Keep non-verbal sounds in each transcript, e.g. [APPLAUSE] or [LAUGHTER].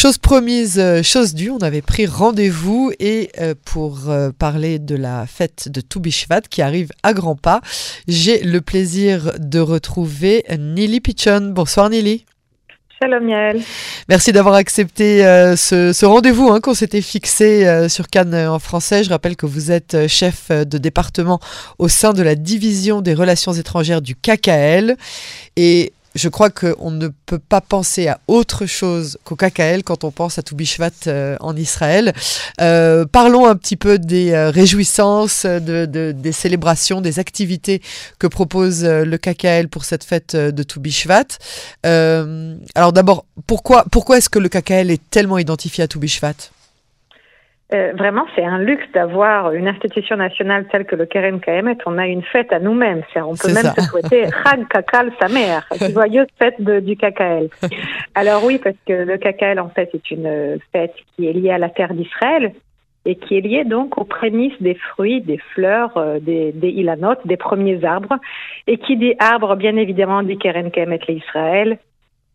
Chose promise, euh, chose due, on avait pris rendez-vous et euh, pour euh, parler de la fête de Toubishvat qui arrive à grands pas, j'ai le plaisir de retrouver Nili Pichon. Bonsoir Nili. Shalom Yael. Merci d'avoir accepté ce, ce, rendez-vous hein, qu'on s'était fixé sur Cannes en français. Je rappelle que vous êtes chef de département au sein de la division des relations étrangères du KKL et je crois qu'on ne peut pas penser à autre chose qu'au KKL quand on pense à Toubishvat euh, en Israël. Euh, parlons un petit peu des euh, réjouissances, de, des célébrations, des activités que propose le KKL pour cette fête de Toubishvat. alors d'abord, pourquoi, pourquoi est-ce que le KKL est tellement identifié à Toubishvat euh, vraiment, c'est un luxe d'avoir une institution nationale telle que le Keren Kaemet. On a une fête à nous-mêmes. On peut même se souhaiter [LAUGHS] Chag Kakal Samer, joyeuse fête du KKL. Alors oui, parce que le KKL, en fait, est une fête qui est liée à la terre d'Israël et qui est liée donc aux prémices des fruits, des fleurs, euh, des, des ilanotes, des premiers arbres, et qui dit arbre, bien évidemment, dit Keren Kaemet l'Israël,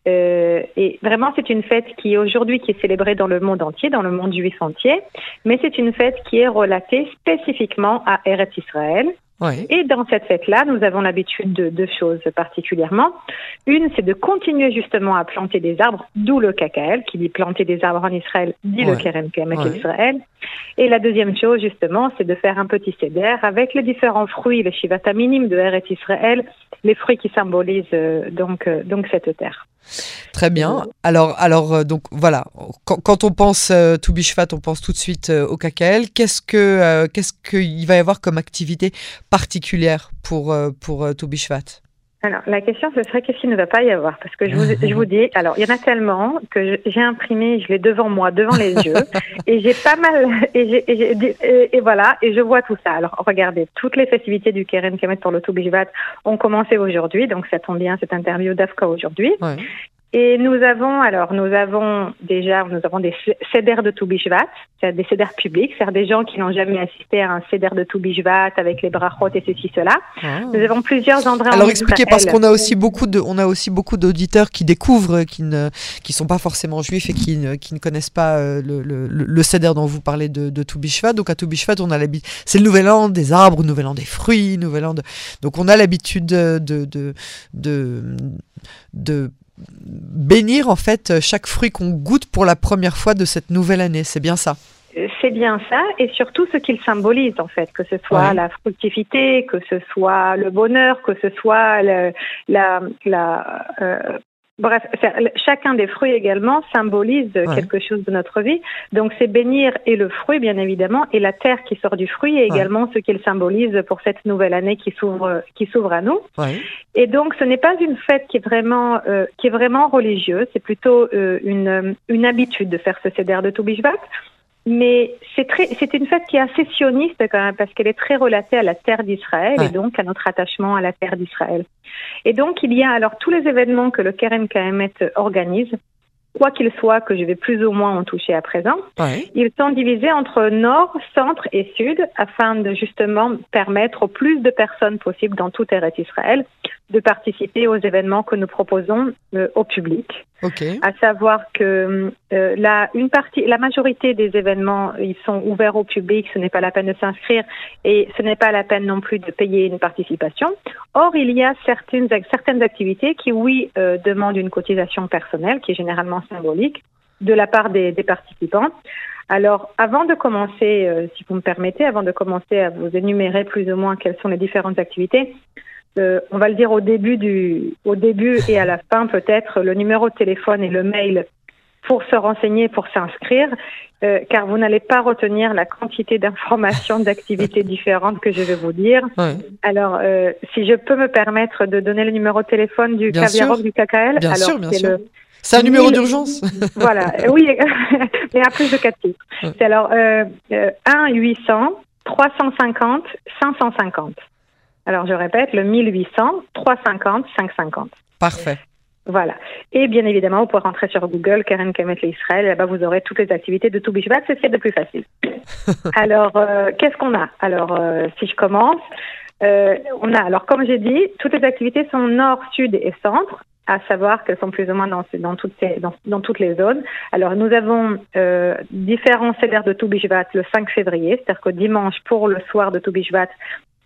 euh, et vraiment, c'est une fête qui aujourd'hui qui est célébrée dans le monde entier, dans le monde juif entier, mais c'est une fête qui est relatée spécifiquement à Eretz Israël. Et dans cette fête-là, nous avons l'habitude de deux choses particulièrement. Une, c'est de continuer justement à planter des arbres, d'où le KKL, qui dit planter des arbres en Israël, dit le Kerem Kemek Israël. Et la deuxième chose, justement, c'est de faire un petit céder avec les différents fruits, les shivata minimes de Eretz Israël, les fruits qui symbolisent euh, donc, euh, donc cette terre. Très bien. Alors, alors euh, donc voilà, quand, on pense euh, to on pense tout de suite euh, au KKL. Qu'est-ce que qu'est-ce qu'il va y avoir comme activité particulière pour pour to alors, la question, ce serait qu'est-ce qu'il ne va pas y avoir? Parce que je vous, je vous dis, alors, il y en a tellement que j'ai imprimé, je l'ai devant moi, devant les yeux, [LAUGHS] et j'ai pas mal, et, et, et, voilà, et je vois tout ça. Alors, regardez, toutes les festivités du Keren Kemet pour le Toubishvat ont commencé aujourd'hui, donc ça tombe bien, cette interview d'AFCA aujourd'hui. Ouais. Et nous avons, alors, nous avons déjà, nous avons des cédères de Toubishvat, c'est des cédères publics, c'est-à-dire des gens qui n'ont jamais assisté à un cédère de Toubishvat avec les brachot et ceci, cela. Ah. Nous avons plusieurs endroits. Alors, expliquez, parce qu'on a aussi beaucoup de, on a aussi beaucoup d'auditeurs qui découvrent, qui ne, qui sont pas forcément juifs et qui ne, qui ne connaissent pas euh, le, le, le cédère dont vous parlez de, de Toubishvat. Donc, à Toubishvat, on a l'habitude, c'est le nouvel an des arbres, nouvel an des fruits, nouvel an de, donc on a l'habitude de, de, de, de, de bénir en fait chaque fruit qu'on goûte pour la première fois de cette nouvelle année. C'est bien ça c'est bien ça, et surtout ce qu'il symbolise en fait, que ce soit la fructivité, que ce soit le bonheur, que ce soit la, la euh, Bref, chacun des fruits également symbolise quelque chose de notre vie. Donc c'est bénir et le fruit, bien évidemment, et la terre qui sort du fruit est également ce qu'il symbolise pour cette nouvelle année qui s'ouvre, qui s'ouvre à nous. Et donc ce n'est pas une fête qui est vraiment, euh, qui est vraiment religieuse. C'est plutôt euh, une, une habitude de faire ce céder de Toubishvat. Mais c'est une fête qui est assez sioniste quand même parce qu'elle est très relatée à la terre d'Israël et donc à notre attachement à la terre d'Israël. Et donc il y a alors tous les événements que le Keren Kaemet organise quoi qu'il soit, que je vais plus ou moins en toucher à présent, ils sont divisés entre nord, centre et sud afin de justement permettre au plus de personnes possibles dans tout Eretz Israël de participer aux événements que nous proposons euh, au public. À savoir que euh, la, une partie, la majorité des événements, ils sont ouverts au public, ce n'est pas la peine de s'inscrire et ce n'est pas la peine non plus de payer une participation. Or, il y a certaines, certaines activités qui, oui, euh, demandent une cotisation personnelle, qui est généralement symbolique, de la part des, des participants. Alors, avant de commencer, euh, si vous me permettez, avant de commencer à vous énumérer plus ou moins quelles sont les différentes activités, euh, on va le dire au début du, au début et à la fin peut-être le numéro de téléphone et le mail pour se renseigner, pour s'inscrire, euh, car vous n'allez pas retenir la quantité d'informations, d'activités différentes que je vais vous dire. Alors, euh, si je peux me permettre de donner le numéro de téléphone du Caviar du KKL, bien alors c'est C'est un numéro d'urgence. [LAUGHS] Voilà, oui, [LAUGHS] mais à plus de quatre titres. C'est alors euh, 1 800 350 550. Alors, je répète, le 1800 350 550. Parfait. Voilà. Et bien évidemment, vous pouvez rentrer sur Google, Karen Kemet Israël, là-bas vous aurez toutes les activités de Toubishvat, c'est ce qui est le plus facile. [LAUGHS] alors, euh, qu'est-ce qu'on a? Alors, euh, si je commence, euh, on a, alors comme j'ai dit, toutes les activités sont nord, sud et centre. à savoir qu'elles sont plus ou moins dans, dans, toutes, ces, dans, dans, toutes les zones. Alors, nous avons différents cédères de Toubishvat le 5 février, c'est-à-dire que dimanche, pour le soir de Toubishvat,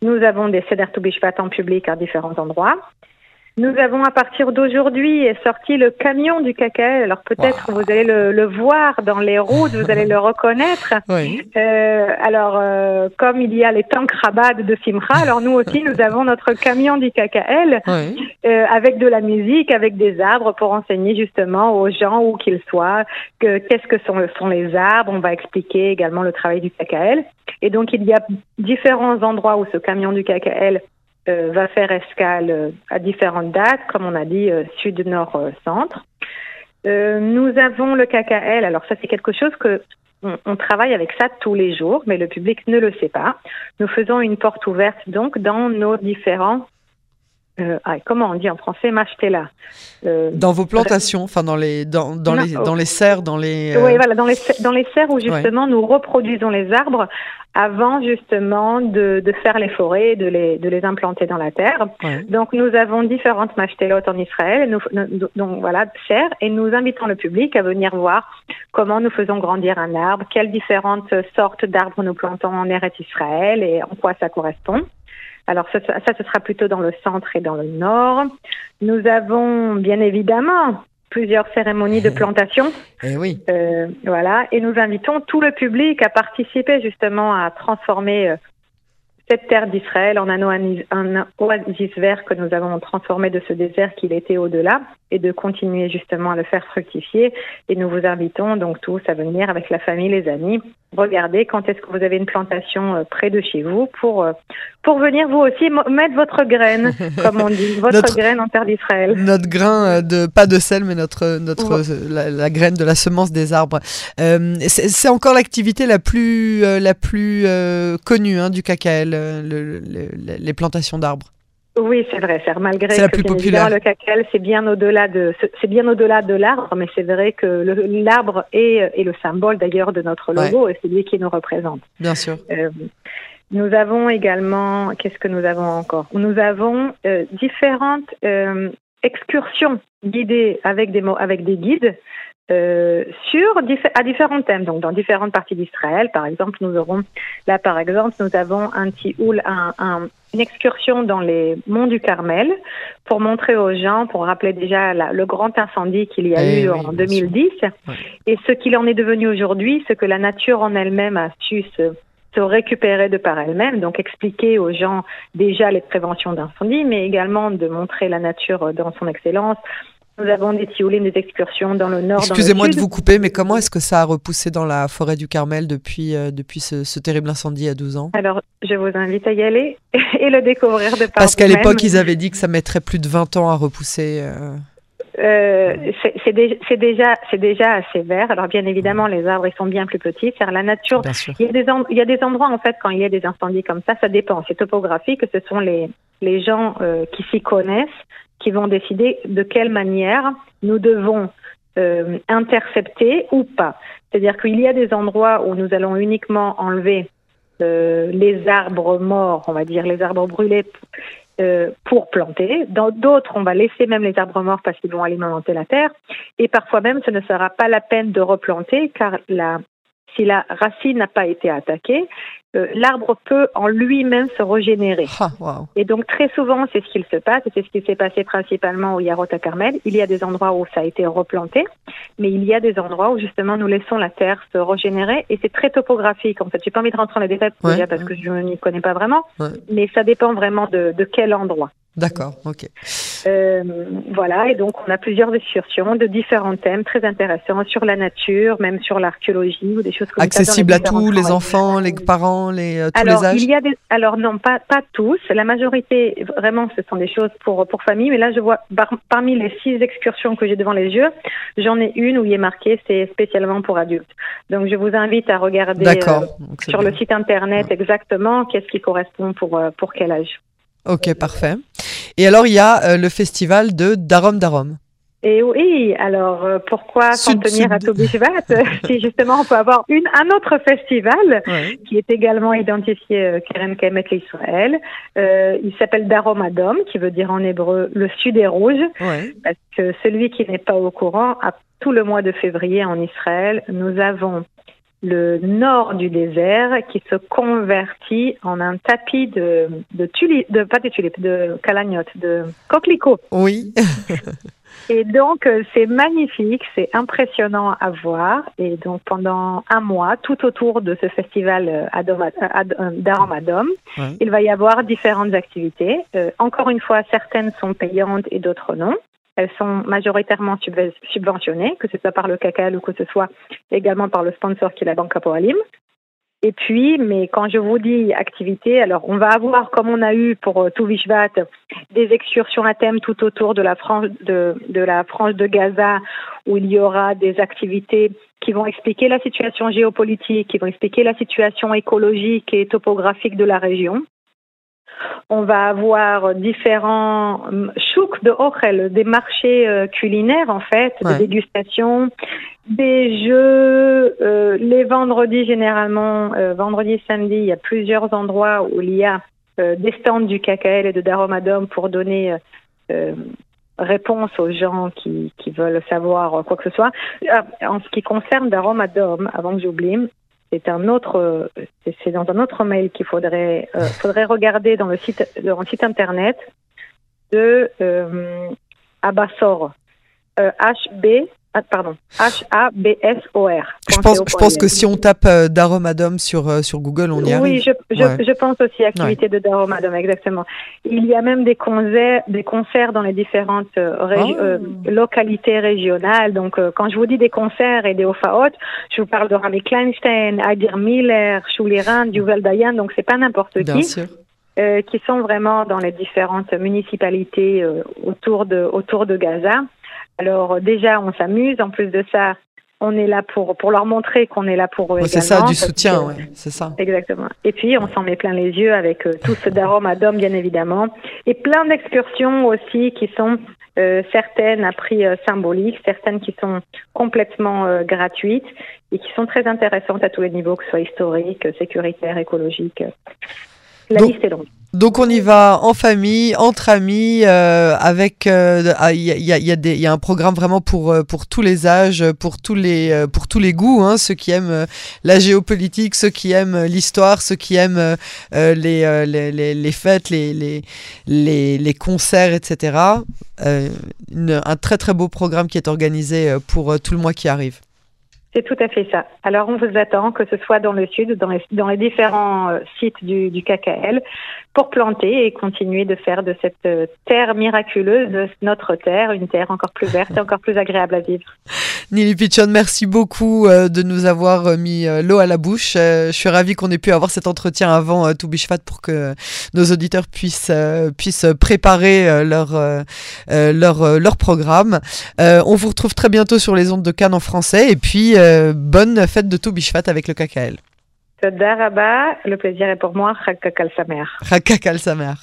nous avons des cédères Toubishvat en public à différents endroits. Nous avons à partir d'aujourd'hui sorti le camion du KKL. Alors peut-être vous allez le, voir dans les routes, vous allez le reconnaître. [LAUGHS] Oui. Euh, alors euh, comme il y a les tanks rabat de Simra, alors nous aussi nous avons notre camion du KKL euh, avec de la musique, avec des arbres pour enseigner justement aux gens où qu'ils soient que qu'est-ce que sont, sont les arbres. On va expliquer également le travail du KKL. Et donc il y a différents endroits où ce camion du KKL euh, va faire escale euh, à différentes dates, comme on a dit, euh, sud, nord, centre. nous avons le KKL. Alors ça, c'est quelque chose que on, travaille avec ça tous les jours, mais le public ne le sait pas. Nous faisons une porte ouverte donc dans nos différents ah, comment on dit en français Machetela. dans vos plantations, enfin dans les dans, dans les dans les serres, dans les. Oui, voilà, dans les dans les serres où justement nous reproduisons les arbres avant justement de, de, faire les forêts, de les, de les implanter dans la terre. Donc nous avons différentes machtelotes en Israël, nous, donc voilà, serres, et nous invitons le public à venir voir comment nous faisons grandir un arbre, quelles différentes sortes d'arbres nous plantons en Eretz Israël et en quoi ça correspond. Alors ça, ça, ce sera plutôt dans le centre et dans le nord. Nous avons bien évidemment plusieurs cérémonies de plantation. Et eh oui. Euh, voilà, et nous invitons tout le public à participer justement à transformer euh, cette terre d'Israël en un oasis vert que nous avons transformé de ce désert qu'il était au-delà et de continuer justement à le faire fructifier. Et nous vous invitons donc tous à venir avec la famille, les amis, regarder quand est-ce que vous avez une plantation euh, près de chez vous pour, euh, pour venir vous aussi mettre votre graine, [LAUGHS] comme on dit, votre graine en terre d'Israël. Notre grain euh, de, pas de sel, mais notre, notre, la, graine de la semence des arbres. c'est encore l'activité la plus, la plus connue hein, du KKL, les plantations d'arbres. Oui, c'est vrai. C'est malgré que la plus populaire. le cacao, c'est bien au-delà de, c'est bien au-delà de l'arbre, mais c'est vrai que l'arbre est, est, le symbole d'ailleurs de notre logo et c'est lui qui nous représente. Bien sûr. Euh, nous avons également, qu'est-ce que nous avons encore? Nous avons euh, différentes euh, excursions guidées avec des avec des guides euh, sur à différents thèmes, donc dans différentes parties d'Israël. Par exemple, nous aurons là, par exemple, nous avons un tioul, un, un, une excursion dans les monts du Carmel pour montrer aux gens, pour rappeler déjà le grand incendie qu'il y a eh eu en 2010 et ce qu'il en est devenu aujourd'hui, ce que la nature en elle-même a su se, se récupérer de par elle-même, donc expliquer aux gens déjà les préventions d'incendie, mais également de montrer la nature dans son excellence, nous avons des tioulines, des excursions dans le nord. Excusez-moi de vous couper, mais comment est-ce que ça a repoussé dans la forêt du Carmel depuis, euh, depuis ce, terrible incendie a 12 ans? Alors, je vous invite à y aller [LAUGHS] et le découvrir de par Parce qu'à l'époque, ils avaient dit que ça mettrait plus de 20 ans à repousser. Euh... Euh, c'est déjà, déjà assez vert. Alors bien évidemment, les arbres ils sont bien plus petits. Car la nature, il y, a des il y a des endroits en fait quand il y a des incendies comme ça, ça dépend. C'est topographique. Ce sont les les gens euh, qui s'y connaissent qui vont décider de quelle manière nous devons euh, intercepter ou pas. C'est-à-dire qu'il y a des endroits où nous allons uniquement enlever euh, les arbres morts, on va dire les arbres brûlés pour planter. Dans d'autres, on va laisser même les arbres morts parce qu'ils vont alimenter la terre. Et parfois même, ce ne sera pas la peine de replanter car si la racine n'a pas été attaquée, euh, l'arbre peut en lui-même se régénérer. Ah, et donc très souvent, c'est ce qu'il se passe, et c'est ce qui s'est passé principalement au Yarot à Carmel. Il y a des endroits où ça a été replanté, mais il y a des endroits où justement nous laissons la terre se régénérer, et c'est très topographique. En fait, j'ai pas envie de rentrer dans les détails déjà parce que je n'y connais pas vraiment, mais ça dépend vraiment de, de quel endroit. D'accord, ok. Euh, voilà, et donc on a plusieurs excursions de différents thèmes très intéressants sur la nature, même sur l'archéologie ou des choses comme ça. Accessible à tous, les enfants, les parents, les, euh, tous alors, les âges il y a des, Alors non, pas, pas tous. La majorité, vraiment, ce sont des choses pour, pour famille. Mais là, je vois parmi les six excursions que j'ai devant les yeux, j'en ai une où il est marqué c'est spécialement pour adultes. Donc je vous invite à regarder euh, sur le site internet exactement qu'est-ce qui correspond pour, pour quel âge. Ok, parfait. Et alors, il y a euh, le festival de Darom Darom. Et oui, alors euh, pourquoi s'en tenir à Tobishvat [LAUGHS] si justement on peut avoir une, un autre festival qui est également identifié euh, Keren Kemet Israël. Euh, il s'appelle Daromadom, qui veut dire en hébreu le sud est rouge, parce que celui qui n'est pas au courant, à tout le mois de février en Israël, nous avons le nord du désert qui se convertit en un tapis de, de tulipes, de, pas de tulipes, de calagnottes, de coquelicots. Oui. [LAUGHS] Et donc, euh, c'est magnifique, c'est impressionnant à voir. Et donc, pendant un mois, tout autour de ce festival euh, euh, d'Aromadom, il va y avoir différentes activités. encore une fois, certaines sont payantes et d'autres non. Elles sont majoritairement subventionnées, que ce soit par le CACAL ou que ce soit également par le sponsor qui est la Banque Apoalim. Et puis, mais quand je vous dis activité, alors on va avoir, comme on a eu pour euh, Touvishvat, des excursions à thème tout autour de la frange de, de la frange de Gaza, où il y aura des activités qui vont expliquer la situation géopolitique, qui vont expliquer la situation écologique et topographique de la région. On va avoir différents chouks de Ochel, des marchés euh, culinaires en fait, des dégustations, des jeux. Euh, les vendredis généralement, euh, vendredi et samedi, il y a plusieurs endroits où il y a des stands du KKL et de Daromadom pour donner réponse aux gens qui, qui, veulent savoir quoi que ce soit. En ce qui concerne Daromadom, avant que j'oublie, c'est un autre, c'est dans un autre mail qu'il faudrait, euh, [LAUGHS] faudrait regarder dans le site, dans le site internet de euh, Abassor, euh, HB ah, pardon, H-A-B-S-O-R. Je pense, je pense que si on tape euh, Daromadom sur, euh, sur Google, on y arrive. Oui, je, je, je, pense aussi activité de Daromadom, exactement. Il y a même des concerts, des concerts dans les différentes euh, ah. localités régionales. Donc, quand je vous dis des concerts et des Ofaot, je vous parle de Rami Kleinstein, Adir Miller, Shuliran, Yuval Dayan, donc c'est pas n'importe qui. Sûr. qui sont vraiment dans les différentes municipalités autour de autour de Gaza. Alors déjà, on s'amuse. En plus de ça, on est là pour, pour leur montrer qu'on est là pour eux. c'est ça, du soutien, oui, c'est ça. Exactement. Et puis, on s'en met plein les yeux avec euh, tout ce darom à dom, bien évidemment. Et plein d'excursions aussi qui sont euh, certaines à prix euh, symbolique, certaines qui sont complètement gratuites et qui sont très intéressantes à tous les niveaux, que ce soit historique, sécuritaire, écologique. La liste est longue. Donc on y va en famille, entre amis, euh, avec il euh, y, a, y, a y, a, un programme vraiment pour euh, pour tous les âges, pour tous les pour tous les goûts, hein, ceux qui aiment la géopolitique, ceux qui aiment l'histoire, ceux qui aiment les, les, les, les, fêtes, les, les, les, les concerts, etc. un très très beau programme qui est organisé pour tout le mois qui arrive. C'est tout à fait ça. Alors on vous attend, que ce soit dans le sud, dans les, différents euh, sites du, du KKL, pour planter et continuer de faire de cette euh, terre miraculeuse notre terre une terre encore plus verte et encore plus agréable à vivre. Nili Pichon, merci beaucoup euh, de nous avoir mis l'eau à la bouche. Je suis ravie qu'on ait pu avoir cet entretien avant Toubishvat pour que nos auditeurs puissent, puissent préparer leur, leur, leur programme. On vous retrouve très bientôt sur les ondes de Cannes en français et puis euh, bonne fête de Bishvat avec le KKL. Le plaisir est pour moi. Chakakal Samer. Chakakal Samer.